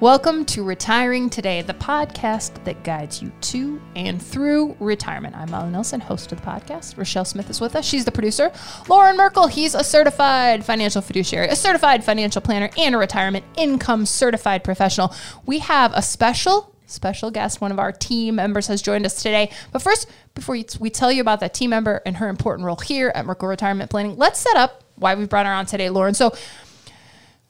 Welcome to Retiring Today, the podcast that guides you to and through retirement. I'm Molly Nelson, host of the podcast. Rochelle Smith is with us. She's the producer. Lauren Merkle, he's a certified financial fiduciary, a certified financial planner, and a retirement income certified professional. We have a special special guest. One of our team members has joined us today. But first, before we tell you about that team member and her important role here at Merkle Retirement Planning, let's set up why we brought her on today, Lauren. So,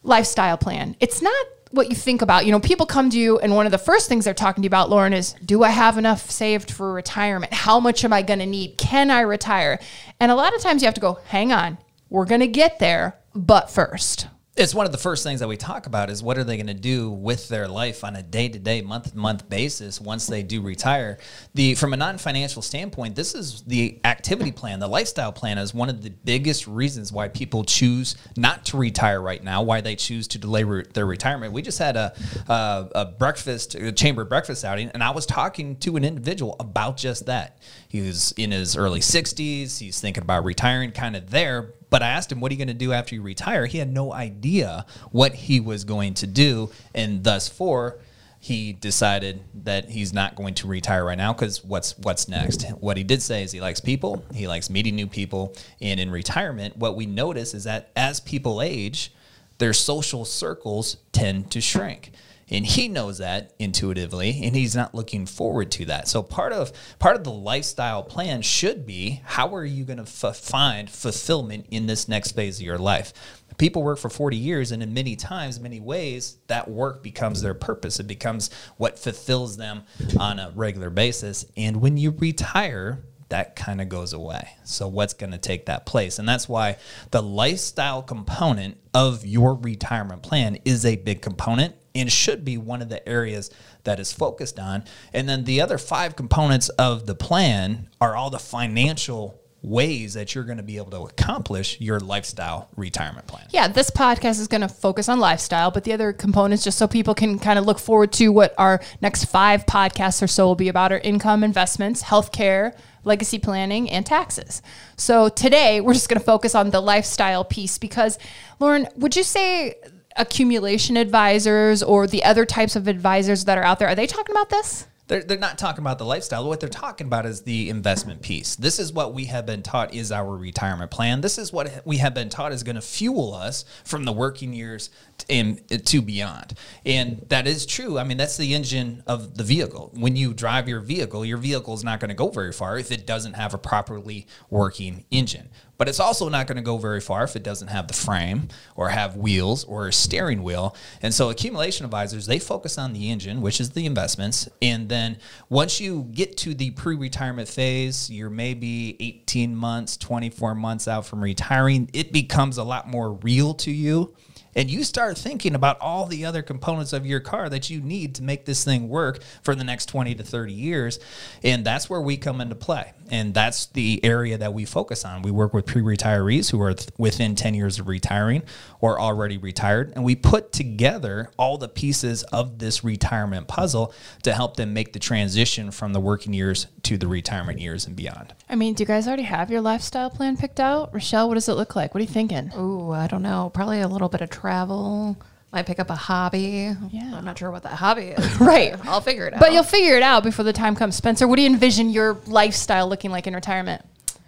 lifestyle plan. It's not what you think about. You know, people come to you, and one of the first things they're talking to you about, Lauren, is do I have enough saved for retirement? How much am I going to need? Can I retire? And a lot of times you have to go, hang on, we're going to get there, but first it's one of the first things that we talk about is what are they going to do with their life on a day-to-day month-to-month basis once they do retire. The from a non-financial standpoint this is the activity plan the lifestyle plan is one of the biggest reasons why people choose not to retire right now why they choose to delay re- their retirement. We just had a, a, a breakfast a chamber breakfast outing and i was talking to an individual about just that. He was in his early 60s he's thinking about retiring kind of there but I asked him, what are you going to do after you retire? He had no idea what he was going to do. And thus for, he decided that he's not going to retire right now because what's what's next? What he did say is he likes people, he likes meeting new people, and in retirement, what we notice is that as people age, their social circles tend to shrink and he knows that intuitively and he's not looking forward to that. So part of part of the lifestyle plan should be how are you going to f- find fulfillment in this next phase of your life? People work for 40 years and in many times many ways that work becomes their purpose. It becomes what fulfills them on a regular basis. And when you retire that kind of goes away. So, what's going to take that place? And that's why the lifestyle component of your retirement plan is a big component and should be one of the areas that is focused on. And then the other five components of the plan are all the financial ways that you're going to be able to accomplish your lifestyle retirement plan. Yeah, this podcast is going to focus on lifestyle, but the other components, just so people can kind of look forward to what our next five podcasts or so will be about, are income investments, healthcare, legacy planning, and taxes. So today, we're just going to focus on the lifestyle piece because, Lauren, would you say accumulation advisors or the other types of advisors that are out there, are they talking about this? They're, they're not talking about the lifestyle. What they're talking about is the investment piece. This is what we have been taught is our retirement plan. This is what we have been taught is going to fuel us from the working years and to beyond. And that is true. I mean, that's the engine of the vehicle. When you drive your vehicle, your vehicle is not going to go very far if it doesn't have a properly working engine. But it's also not going to go very far if it doesn't have the frame or have wheels or a steering wheel. And so accumulation advisors, they focus on the engine, which is the investments. And then once you get to the pre-retirement phase, you're maybe 18 months, 24 months out from retiring, it becomes a lot more real to you and you start thinking about all the other components of your car that you need to make this thing work for the next 20 to 30 years. And that's where we come into play. And that's the area that we focus on. We work with pre-retirees who are th- within 10 years of retiring or already retired. And we put together all the pieces of this retirement puzzle to help them make the transition from the working years to the retirement years and beyond. I mean do you guys already have your lifestyle plan picked out? Rochelle what does it look like? What are you thinking? Oh i don't know. Probably a little bit of travel. Might pick up a hobby. Yeah. I'm not sure what that hobby is. right. I'll figure it out. But you'll figure it out before the time comes. Spencer, what do you envision your lifestyle looking like in retirement?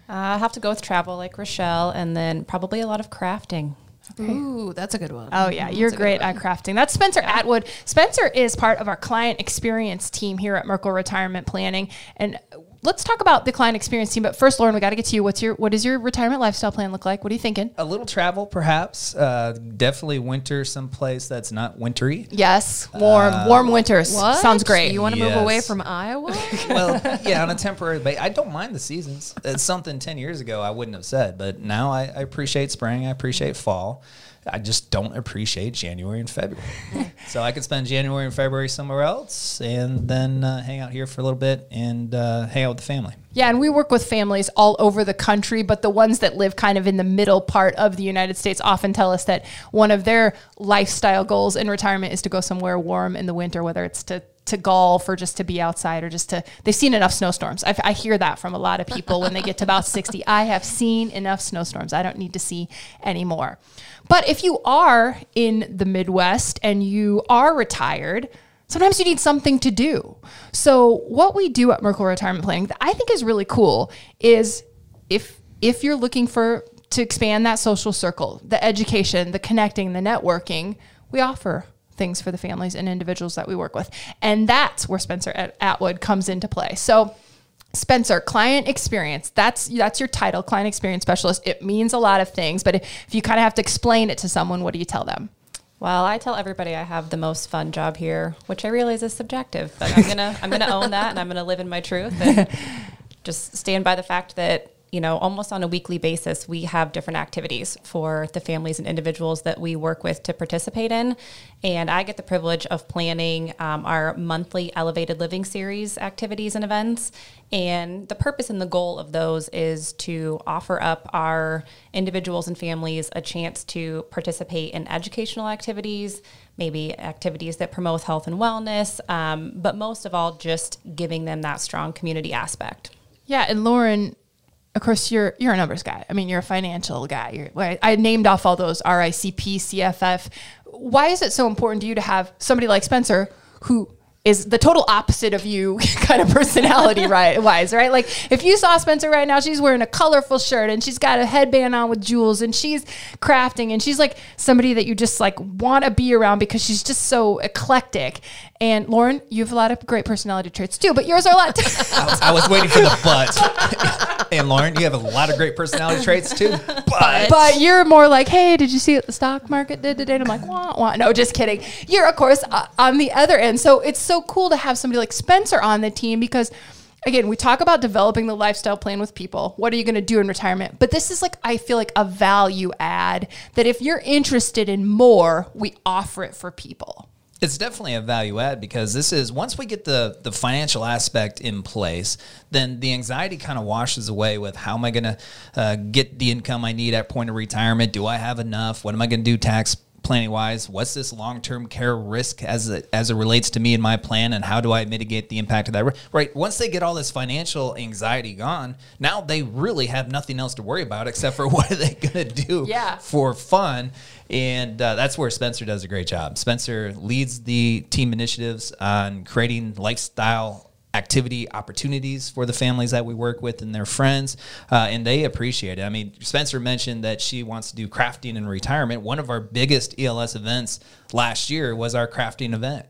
Uh, I have to go with travel like Rochelle and then probably a lot of crafting. Okay. Ooh, that's a good one. Oh yeah, you're great at crafting. That's Spencer yeah. Atwood. Spencer is part of our client experience team here at Merkle Retirement Planning, and let's talk about the client experience team. But first, Lauren, we got to get to you. What's your what does your retirement lifestyle plan look like? What are you thinking? A little travel, perhaps. Uh, definitely winter someplace that's not wintry. Yes, warm, uh, warm winters. What? Sounds great. You want to yes. move away from Iowa? well, yeah, on a temporary basis. I don't mind the seasons. It's something ten years ago I wouldn't have said, but now I, I appreciate spring. I appreciate fall. I just don't appreciate January and February. so I could spend January and February somewhere else and then uh, hang out here for a little bit and uh, hang out with the family. Yeah, and we work with families all over the country, but the ones that live kind of in the middle part of the United States often tell us that one of their lifestyle goals in retirement is to go somewhere warm in the winter, whether it's to to golf or just to be outside or just to they've seen enough snowstorms. I, I hear that from a lot of people when they get to about 60 i have seen enough snowstorms. I don't need to see any more. But if you are in the midwest and you are retired sometimes you need something to do. So what we do at merkle retirement planning that i think is really cool is if if you're looking for to expand that social circle the education the connecting the networking we offer things for the families and individuals that we work with. And that's where Spencer at Atwood comes into play. So Spencer, client experience. That's that's your title, client experience specialist. It means a lot of things, but if, if you kind of have to explain it to someone, what do you tell them? Well, I tell everybody I have the most fun job here, which I realize is subjective, but I'm gonna I'm gonna own that and I'm gonna live in my truth and just stand by the fact that you know, almost on a weekly basis, we have different activities for the families and individuals that we work with to participate in. And I get the privilege of planning um, our monthly Elevated Living Series activities and events. And the purpose and the goal of those is to offer up our individuals and families a chance to participate in educational activities, maybe activities that promote health and wellness, um, but most of all, just giving them that strong community aspect. Yeah, and Lauren, of course you're you're a numbers guy. I mean, you're a financial guy. You're, I named off all those RICP, CFF. Why is it so important to you to have somebody like Spencer who is the total opposite of you kind of personality right wise right like if you saw spencer right now she's wearing a colorful shirt and she's got a headband on with jewels and she's crafting and she's like somebody that you just like want to be around because she's just so eclectic and lauren you have a lot of great personality traits too but yours are a lot I, I was waiting for the but and lauren you have a lot of great personality traits too but but you're more like hey did you see what the stock market did today and i'm like wah, wah. no just kidding you're of course uh, on the other end so it's so so cool to have somebody like Spencer on the team because again, we talk about developing the lifestyle plan with people. What are you going to do in retirement? But this is like, I feel like a value add that if you're interested in more, we offer it for people. It's definitely a value add because this is once we get the the financial aspect in place, then the anxiety kind of washes away with how am I going to uh, get the income I need at point of retirement? Do I have enough? What am I going to do tax planning wise what's this long-term care risk as it, as it relates to me and my plan and how do i mitigate the impact of that? Right once they get all this financial anxiety gone now they really have nothing else to worry about except for what are they going to do yeah. for fun. And uh, that's where spencer does a great job. Spencer leads the team initiatives on creating lifestyle activity opportunities for the families that we work with and their friends, uh, and they appreciate it. I mean, Spencer mentioned that she wants to do crafting in retirement. One of our biggest ELS events last year was our crafting event.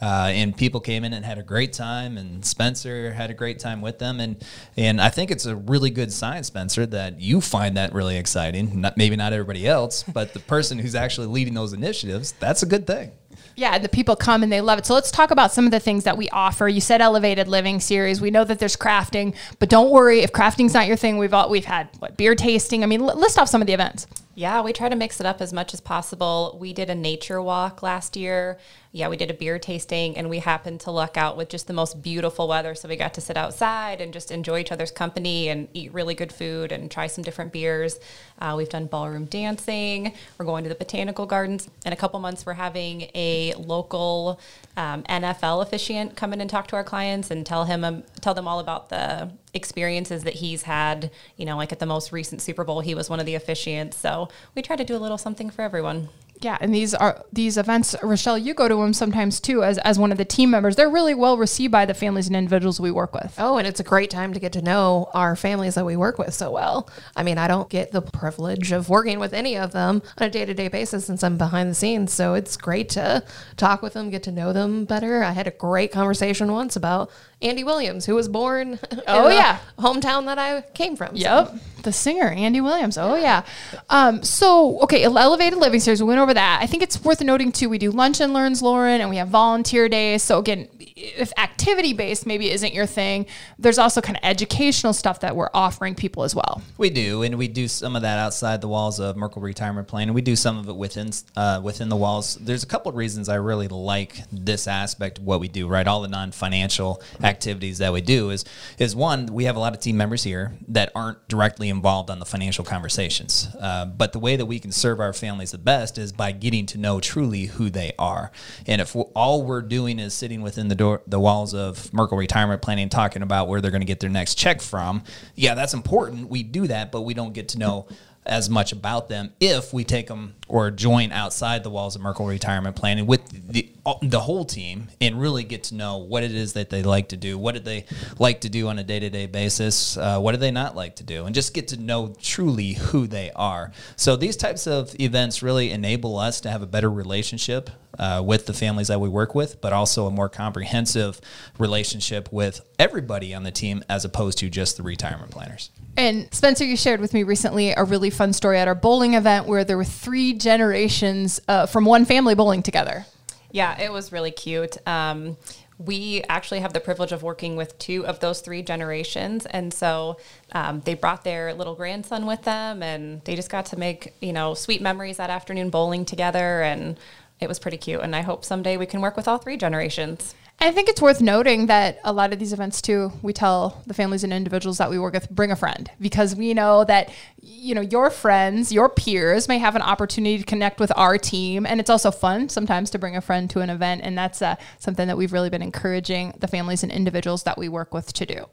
Uh, and people came in and had a great time, and Spencer had a great time with them, and and I think it's a really good sign, Spencer, that you find that really exciting. Not maybe not everybody else, but the person who's actually leading those initiatives, that's a good thing. Yeah, the people come and they love it. So let's talk about some of the things that we offer. You said elevated living series. We know that there's crafting, but don't worry if crafting's not your thing. We've all, we've had what beer tasting. I mean, list off some of the events. Yeah, we try to mix it up as much as possible. We did a nature walk last year yeah, we did a beer tasting and we happened to luck out with just the most beautiful weather. So we got to sit outside and just enjoy each other's company and eat really good food and try some different beers. Uh, we've done ballroom dancing. We're going to the botanical gardens. In a couple months, we're having a local um, NFL officiant come in and talk to our clients and tell him um, tell them all about the experiences that he's had. You know, like at the most recent Super Bowl, he was one of the officiants. So we try to do a little something for everyone. Yeah, and these are these events, Rochelle. You go to them sometimes too, as as one of the team members. They're really well received by the families and individuals we work with. Oh, and it's a great time to get to know our families that we work with so well. I mean, I don't get the privilege of working with any of them on a day to day basis since I'm behind the scenes. So it's great to talk with them, get to know them better. I had a great conversation once about Andy Williams, who was born. Oh yeah, hometown that I came from. Yep, so. the singer Andy Williams. Oh yeah. Um, so okay, elevated living series. We went over that. I think it's worth noting too. We do lunch and learns, Lauren, and we have volunteer days. So again, if activity based maybe isn't your thing, there's also kind of educational stuff that we're offering people as well. We do, and we do some of that outside the walls of Merkle Retirement Plan, and we do some of it within uh, within the walls. There's a couple of reasons I really like this aspect of what we do. Right, all the non financial activities that we do is is one we have a lot of team members here that aren't directly involved on the financial conversations, uh, but the way that we can serve our families the best is by getting to know truly who they are. And if all we're doing is sitting within the door, the walls of Merkle Retirement Planning, talking about where they're going to get their next check from, yeah, that's important. We do that, but we don't get to know as much about them if we take them or join outside the walls of Merkle Retirement Planning with the the whole team and really get to know what it is that they like to do, what do they like to do on a day to day basis, uh, what do they not like to do, and just get to know truly who they are. So these types of events really enable us to have a better relationship uh, with the families that we work with, but also a more comprehensive relationship with everybody on the team as opposed to just the retirement planners. And Spencer, you shared with me recently a really fun story at our bowling event where there were three generations uh, from one family bowling together. Yeah, it was really cute. Um, we actually have the privilege of working with two of those three generations. And so um, they brought their little grandson with them and they just got to make, you know, sweet memories that afternoon bowling together. And it was pretty cute. And I hope someday we can work with all three generations. I think it's worth noting that a lot of these events too, we tell the families and individuals that we work with, bring a friend. Because we know that you know your friends, your peers may have an opportunity to connect with our team, and it's also fun sometimes to bring a friend to an event, and that's uh, something that we've really been encouraging the families and individuals that we work with to do.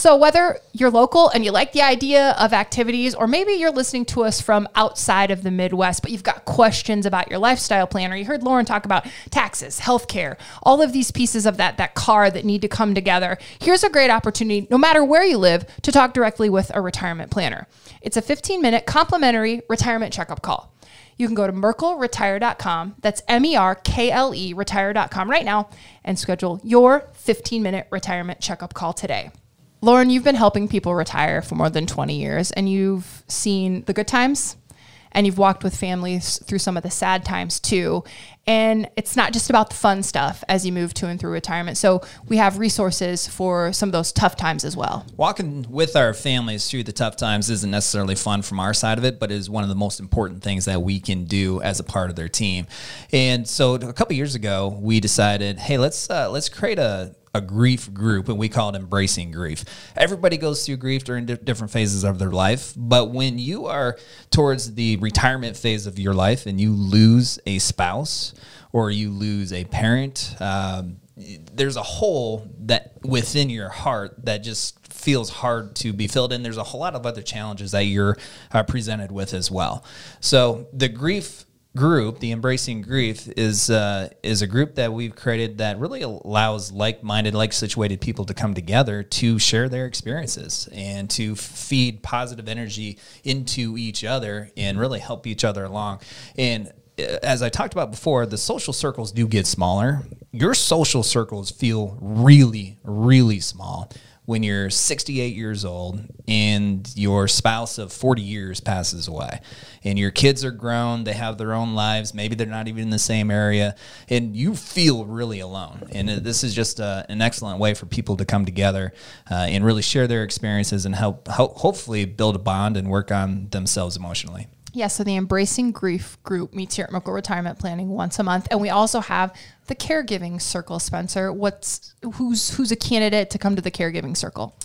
So, whether you're local and you like the idea of activities, or maybe you're listening to us from outside of the Midwest, but you've got questions about your lifestyle plan, or you heard Lauren talk about taxes, healthcare, all of these pieces of that, that car that need to come together, here's a great opportunity, no matter where you live, to talk directly with a retirement planner. It's a 15 minute complimentary retirement checkup call. You can go to merkleretire.com. That's M E R K L E retire.com right now and schedule your 15 minute retirement checkup call today. Lauren, you've been helping people retire for more than 20 years and you've seen the good times and you've walked with families through some of the sad times too. And it's not just about the fun stuff as you move to and through retirement. So we have resources for some of those tough times as well. Walking with our families through the tough times isn't necessarily fun from our side of it, but is one of the most important things that we can do as a part of their team. And so a couple years ago, we decided, hey, let's uh, let's create a a grief group and we call it embracing grief. Everybody goes through grief during di- different phases of their life, but when you are towards the retirement phase of your life and you lose a spouse or you lose a parent, um, there's a hole that within your heart that just feels hard to be filled in. There's a whole lot of other challenges that you're uh, presented with as well. So the grief group, the Embracing Grief, is uh, is a group that we've created that really allows like-minded, like-situated people to come together to share their experiences and to feed positive energy into each other and really help each other along. And uh, as I talked about before, the social circles do get smaller. Your social circles feel really, really small when you're 68 years old and your spouse of 40 years passes away and your kids are grown they have their own lives maybe they're not even in the same area and you feel really alone. And this is just uh, an excellent way for people to come together uh, and really share their experiences and help, help hopefully build a bond and work on themselves emotionally yeah, so the Embracing Grief group meets here at Merkle Retirement Planning once a month, and we also have the Caregiving Circle. Spencer, what's who's who's a candidate to come to the Caregiving Circle?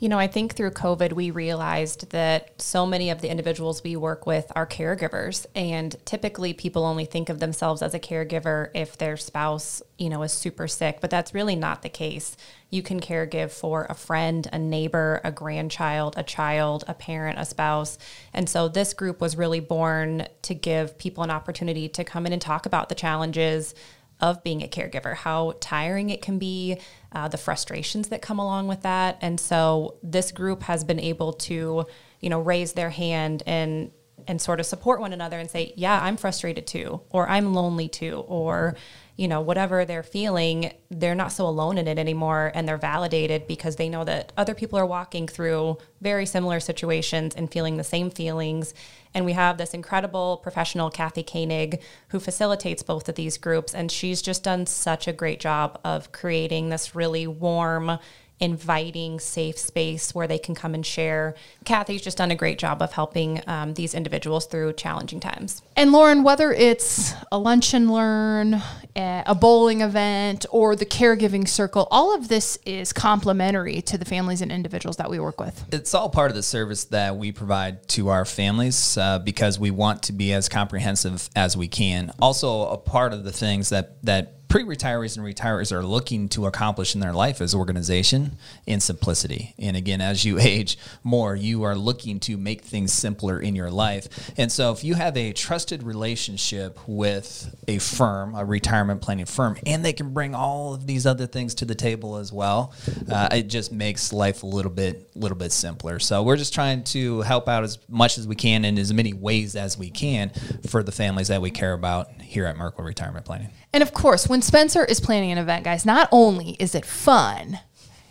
You know, I think through COVID, we realized that so many of the individuals we work with are caregivers. And typically, people only think of themselves as a caregiver if their spouse, you know, is super sick, but that's really not the case. You can caregive for a friend, a neighbor, a grandchild, a child, a parent, a spouse. And so, this group was really born to give people an opportunity to come in and talk about the challenges of being a caregiver, how tiring it can be, uh, the frustrations that come along with that. And so this group has been able to, you know, raise their hand and and sort of support one another and say, yeah, I'm frustrated too, or I'm lonely too, or you know, whatever they're feeling, they're not so alone in it anymore and they're validated because they know that other people are walking through very similar situations and feeling the same feelings. And we have this incredible professional, Kathy Koenig, who facilitates both of these groups. And she's just done such a great job of creating this really warm, inviting, safe space where they can come and share. Kathy's just done a great job of helping um, these individuals through challenging times. And Lauren, whether it's a lunch and learn, eh, a bowling event, or the caregiving circle, all of this is complimentary to the families and individuals that we work with. It's all part of the service that we provide to our families uh, because we want to be as comprehensive as we can. Also, a part of the things that that pre-retirees and retirees are looking to accomplish in their life is organization and simplicity. And again, as you age more, you are looking to make things simpler in your life. And so if you have a trusted relationship with a firm, a retirement planning firm, and they can bring all of these other things to the table as well, uh, it just makes life a little bit little bit simpler. So we're just trying to help out as much as we can in as many ways as we can for the families that we care about here at Merkle Retirement Planning. And of course, when Spencer is planning an event, guys, not only is it fun,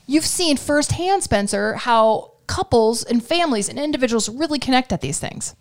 you've seen firsthand, Spencer, how couples and families and individuals really connect at these things.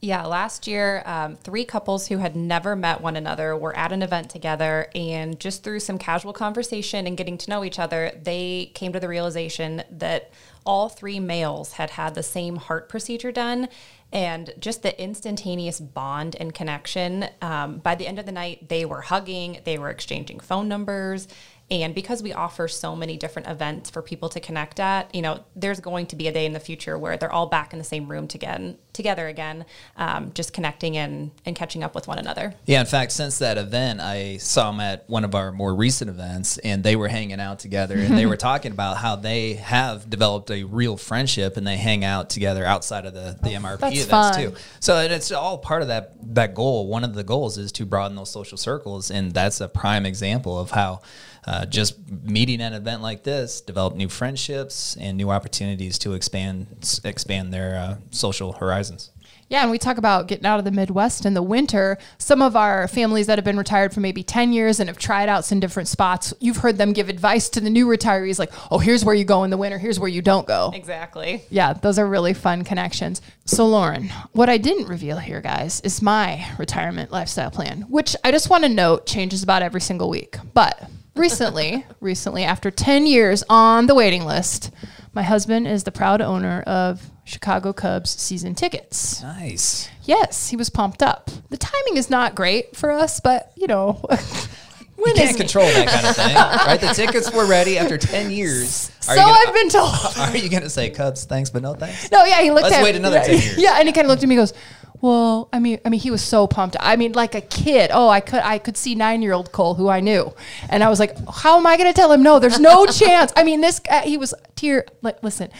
Yeah, last year, um, three couples who had never met one another were at an event together, and just through some casual conversation and getting to know each other, they came to the realization that all three males had had the same heart procedure done. And just the instantaneous bond and connection. Um, by the end of the night, they were hugging, they were exchanging phone numbers, and because we offer so many different events for people to connect at, you know, there's going to be a day in the future where they're all back in the same room again, together again, um, just connecting and, and catching up with one another. Yeah, in fact, since that event, I saw them at one of our more recent events, and they were hanging out together, and they were talking about how they have developed a real friendship, and they hang out together outside of the, the MRP That's events fun. too. So and it's all part of that that goal. One of the goals is to broaden those social circles, and that's a prime example of how. Uh, just meeting at an event like this, develop new friendships and new opportunities to expand expand their uh, social horizons. Yeah, and we talk about getting out of the Midwest in the winter. Some of our families that have been retired for maybe 10 years and have tried out some different spots, you've heard them give advice to the new retirees like, oh, here's where you go in the winter, here's where you don't go. Exactly. Yeah, those are really fun connections. So, Lauren, what I didn't reveal here, guys, is my retirement lifestyle plan, which I just want to note changes about every single week. But recently, recently, after 10 years on the waiting list, my husband is the proud owner of Chicago Cubs season tickets. Nice. Yes, he was pumped up. The timing is not great for us, but you know, when You can't control that kind of thing, right? The tickets were ready after ten years. So Are you gonna- I've been told. Are you gonna say Cubs thanks but no thanks? No, yeah, he looked Let's at wait another 10 years. Yeah, and he kind of looked at me and goes, "Well, I mean, I mean, he was so pumped. I mean, like a kid. Oh, I could I could see 9-year-old Cole who I knew." And I was like, "How am I going to tell him no? There's no chance." I mean, this guy, he was tear like listen.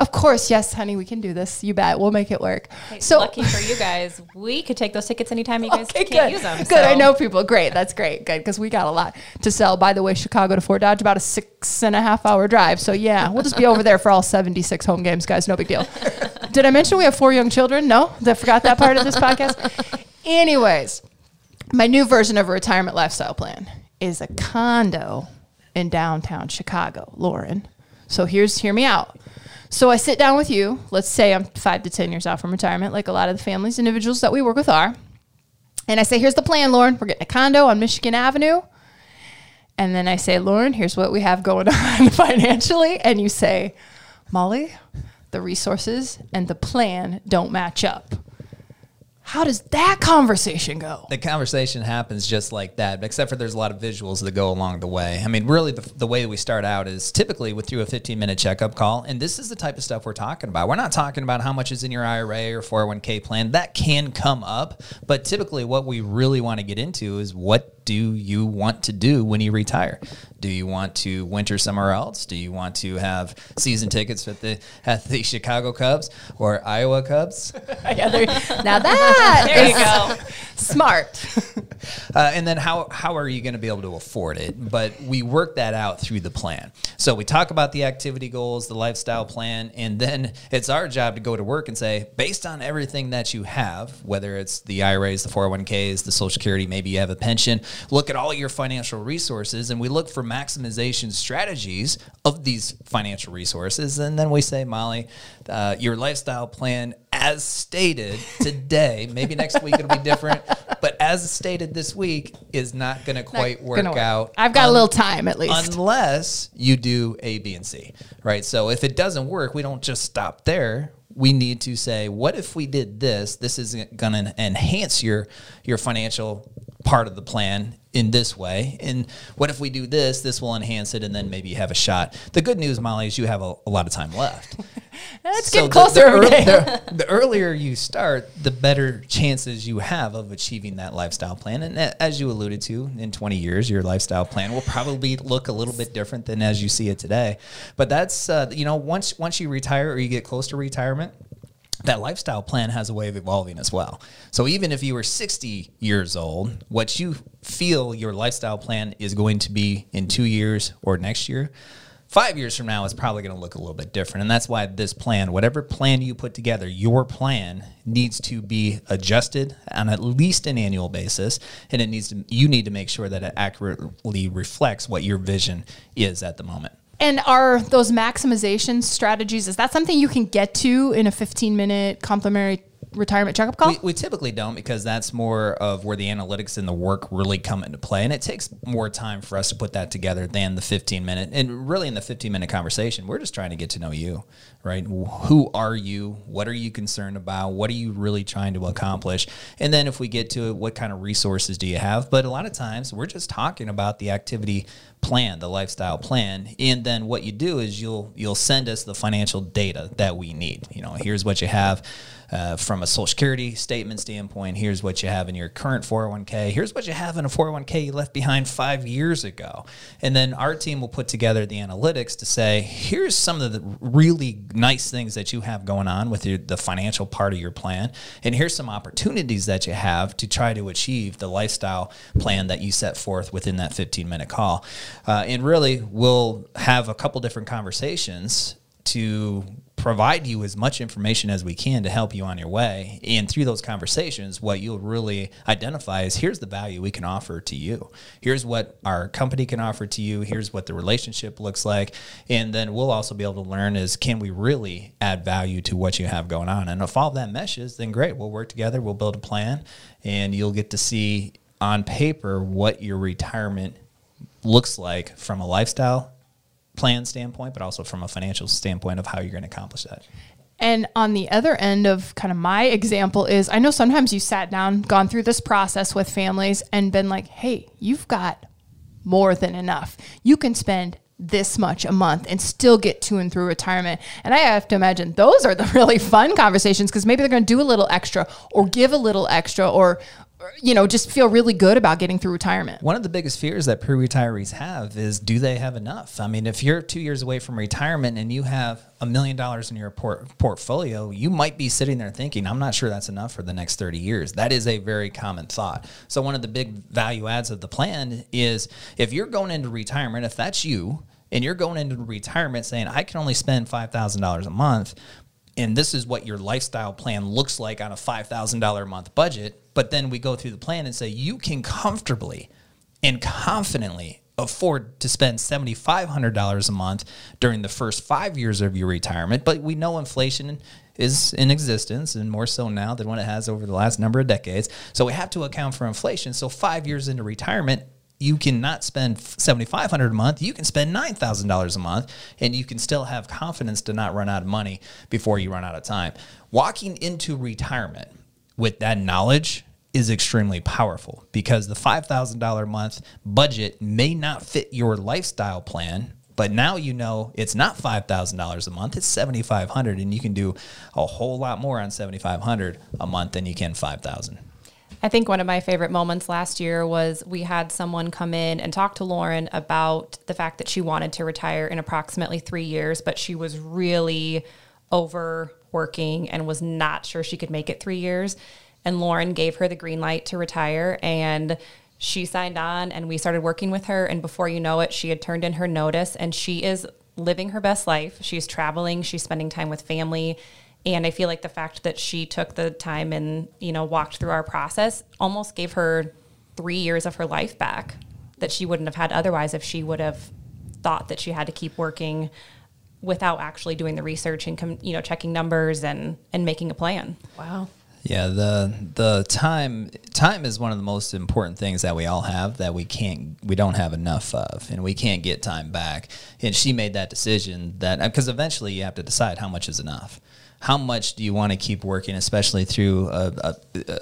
Of course, yes, honey, we can do this. You bet. We'll make it work. So lucky for you guys, we could take those tickets anytime you guys Okay, can't good. use them. Good. so- I know people. Great. That's great. Good. Because we got a lot to sell. By the way, Chicago to Fort Dodge, about a six and a half hour drive. So, yeah, we'll just be over there for all 76 home games, guys. No big deal. Did I mention we have four young children? No? I forgot that part of this podcast? Anyways, my new version of a retirement lifestyle plan is a condo in downtown Chicago, Lauren. So, here's hear me out. So I sit down with you. Let's say I'm five to 10 years out from retirement, like a lot of the families, individuals that we work with are. And I say, here's the plan, Lauren. We're getting a condo on Michigan Avenue. And then I say, Lauren, here's what we have going on financially. And you say, Molly, the resources and the plan don't match up. How does that conversation go? The conversation happens just like that, except for there's a lot of visuals that go along the way. I mean, really, the, the way we start out is typically with through a 15 minute checkup call. And this is the type of stuff we're talking about. We're not talking about how much is in your IRA or 401k plan. That can come up. But typically, what we really want to get into is what do you want to do when you retire? Do you want to winter somewhere else? Do you want to have season tickets at the at the Chicago Cubs or Iowa Cubs? Yeah, there- now that There you go. smart. Uh, and then how how are you going to be able to afford it? But we work that out through the plan. So we talk about the activity goals, the lifestyle plan, and then it's our job to go to work and say, based on everything that you have, whether it's the IRAs, the 401ks, the Social Security, maybe you have a pension, look at all your financial resources, and we look for maximization strategies of these financial resources, and then we say, Molly, uh, your lifestyle plan as stated today, maybe next week it'll be different, but as stated this week, is not going to quite work Gonna out. I've got a little time at least. unless you do A, B, and C, right? So if it doesn't work, we don't just stop there. We need to say, what if we did this? This is going to enhance your your financial part of the plan in this way. And what if we do this? This will enhance it, and then maybe you have a shot. The good news, Molly, is you have a, a lot of time left. It's So the- closer the, earl- the- the earlier you start, the better chances you have of achieving that lifestyle plan. And as you alluded to, in 20 years, your lifestyle plan will probably look a little bit different than as you see it today. But that's uh, you know once once you retire or you get close to retirement. That lifestyle plan has a way of evolving as well. So even if you were 60 years old, what you feel your lifestyle plan is going to be in two years or next year, five years from now is probably going to look a little bit different. And that's why this plan whatever plan you put together your plan needs to be adjusted on at least an annual basis. And it needs to you need to make sure that it accurately reflects what your vision is at the moment And are those maximization strategies, is that something you can get to in a 15 minute complimentary retirement checkup call? We, we typically don't because that's more of where the analytics and the work really come into play. And it takes more time for us to put that together than the 15 minute. And really, in the 15 minute conversation, we're just trying to get to know you, right? Who are you? What are you concerned about? What are you really trying to accomplish? And then if we get to it, what kind of resources do you have? But a lot of times, we're just talking about the activity plan, the lifestyle plan, and then what you do is you'll you'll send us the financial data that we need. You know, here's what you have uh, from a Social Security statement standpoint. Here's what you have in your current 401k. Here's what you have in a 401k you left behind five years ago. And then our team will put together the analytics to say, here's some of the really nice things that you have going on with your, the financial part of your plan. And here's some opportunities that you have to try to achieve the lifestyle plan that you set forth within that 15 minute call. Uh, and really, we'll have a couple different conversations to provide you as much information as we can to help you on your way. And through those conversations, what you'll really identify is here's the value we can offer to you. Here's what our company can offer to you. Here's what the relationship looks like. And then we'll also be able to learn is can we really add value to what you have going on? And if all that meshes, then great. We'll work together. We'll build a plan and you'll get to see on paper what your retirement looks like from a lifestyle plan standpoint, but also from a financial standpoint of how you're going to accomplish that. And on the other end of kind of my example is I know sometimes you sat down, gone through this process with families and been like, hey, you've got more than enough. You can spend this much a month and still get to and through retirement. And I have to imagine those are the really fun conversations because maybe they're going to do a little extra or give a little extra or, you know, just feel really good about getting through retirement. One of the biggest fears that pre-retirees have is do they have enough? I mean, if you're two years away from retirement and you have a million dollars in your port- portfolio, you might be sitting there thinking, I'm not sure that's enough for the next 30 years. That is a very common thought. So one of the big value adds of the plan is if you're going into retirement, if that's you, and you're going into retirement saying, I can only spend $5,000 a month, and this is what your lifestyle plan looks like on a $5,000 a month budget. But then we go through the plan and say, you can comfortably and confidently afford to spend $7,500 a month during the first five years of your retirement. But we know inflation is in existence and more so now than what it has over the last number of decades. So we have to account for inflation. So five years into retirement, you can not spend 7500 a month you can spend $9000 a month and you can still have confidence to not run out of money before you run out of time walking into retirement with that knowledge is extremely powerful because the $5000 a month budget may not fit your lifestyle plan but now you know it's not $5000 a month it's 7500 and you can do a whole lot more on 7500 a month than you can 5000 I think one of my favorite moments last year was we had someone come in and talk to Lauren about the fact that she wanted to retire in approximately three years, but she was really overworking and was not sure she could make it three years. And Lauren gave her the green light to retire and she signed on and we started working with her. And before you know it, she had turned in her notice and she is living her best life. She's traveling, she's spending time with family and i feel like the fact that she took the time and you know walked through our process almost gave her three years of her life back that she wouldn't have had otherwise if she would have thought that she had to keep working without actually doing the research and com- you know checking numbers and and making a plan Wow. Yeah, the the time time is one of the most important things that we all have that we can't we don't have enough of, and we can't get time back. And she made that decision that uh, because eventually you have to decide how much is enough. How much do you want to keep working, especially through a, a, a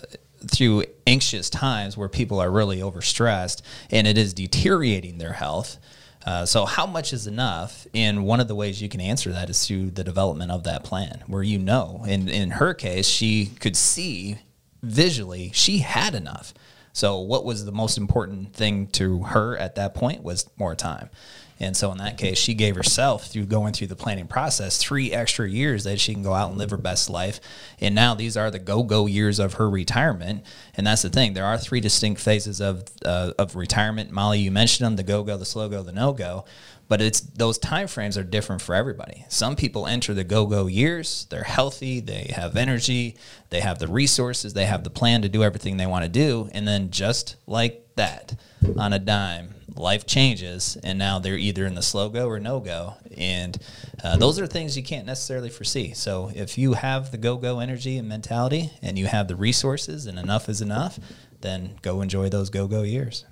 through anxious times where people are really overstressed and it is deteriorating their health. Uh, so, how much is enough? And one of the ways you can answer that is through the development of that plan, where you know, in, in her case, she could see visually she had enough. So, what was the most important thing to her at that point was more time. And so in that case, she gave herself through going through the planning process three extra years that she can go out and live her best life. And now these are the go-go years of her retirement. And that's the thing. There are three distinct phases of uh, of retirement. Molly, you mentioned them: the go-go, the slow-go, the no-go. But it's those time frames are different for everybody. Some people enter the go-go years. They're healthy. They have energy. They have the resources. They have the plan to do everything they want to do. And then just like that, on a dime, life changes and now they're either in the slow go or no go. And uh, those are things you can't necessarily foresee. So if you have the go go energy and mentality and you have the resources and enough is enough then go enjoy those go go years.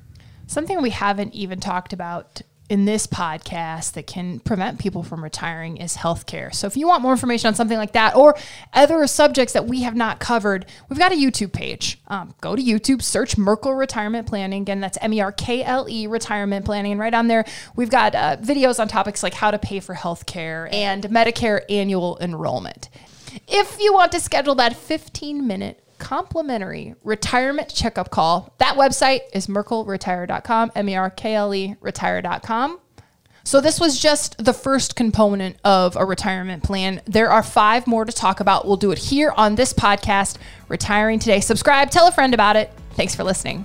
Something we haven't even talked about in this podcast that can prevent people from retiring is healthcare. So if you want more information on something like that or other subjects that we have not covered, we've got a YouTube page. Um, go to YouTube, search Merkle Retirement Planning. Again, that's M E R K L E Retirement Planning. And right on there, we've got uh, videos on topics like how to pay for healthcare and Medicare annual enrollment. If you want to schedule that 15 minute complimentary retirement checkup call. That website is merkleretire.com, M E R K L E retire.com. So, this was just the first component of a retirement plan. There are five more to talk about. We'll do it here on this podcast, Retiring Today. Subscribe, tell a friend about it. Thanks for listening.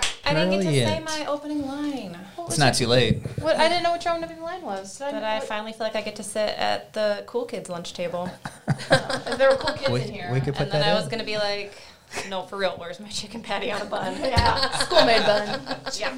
I didn't get to say my opening line. it's not too late What I didn't know what your opening line was. Did But I finally feel like I get to sit at the cool kids lunch table. there were cool kids we, in here. we could put And then that I in. was gonna be like, no, for real, where's my chicken patty on a bun? yeah, school made bun. yeah.